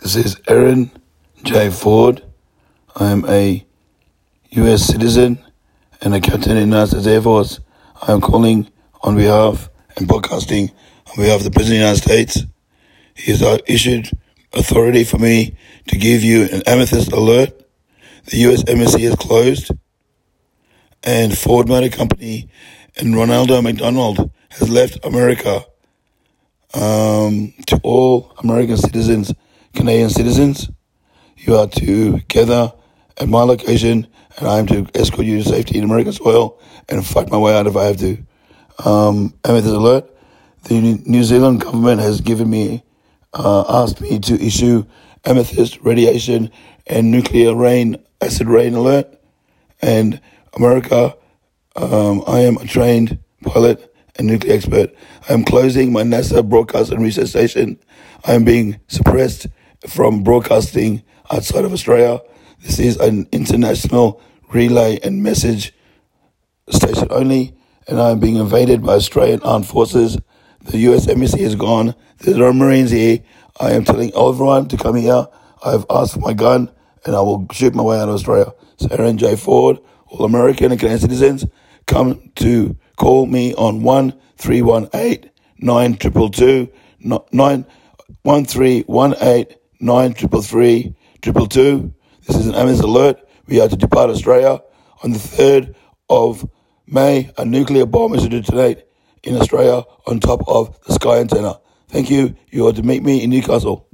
This is Aaron J. Ford. I am a U.S. citizen and a captain in the United States Air Force. I am calling on behalf and broadcasting on behalf of the President of the United States. He has issued authority for me to give you an amethyst alert. The U.S. Embassy is closed, and Ford Motor Company and Ronaldo McDonald has left America. Um, to all American citizens Canadian citizens. You are to gather at my location, and I am to escort you to safety in American soil and fight my way out if I have to. Um, Amethyst alert: the New Zealand government has given me, uh, asked me to issue amethyst radiation and nuclear rain, acid rain alert. And America, um, I am a trained pilot and nuclear expert. I am closing my NASA broadcast and research station. I am being suppressed from broadcasting outside of Australia. This is an international relay and message station only, and I am being invaded by Australian armed forces. The US embassy is gone. There's no Marines here. I am telling everyone to come here. I've asked for my gun, and I will shoot my way out of Australia. So Aaron J. Ford, all American and Canadian citizens, come to call me on one three one eight nine triple two nine one three one eight nine triple three triple two. This is an Amazon alert. We are to depart Australia on the third of May. A nuclear bomb is to detonate in Australia on top of the Sky antenna. Thank you. You are to meet me in Newcastle.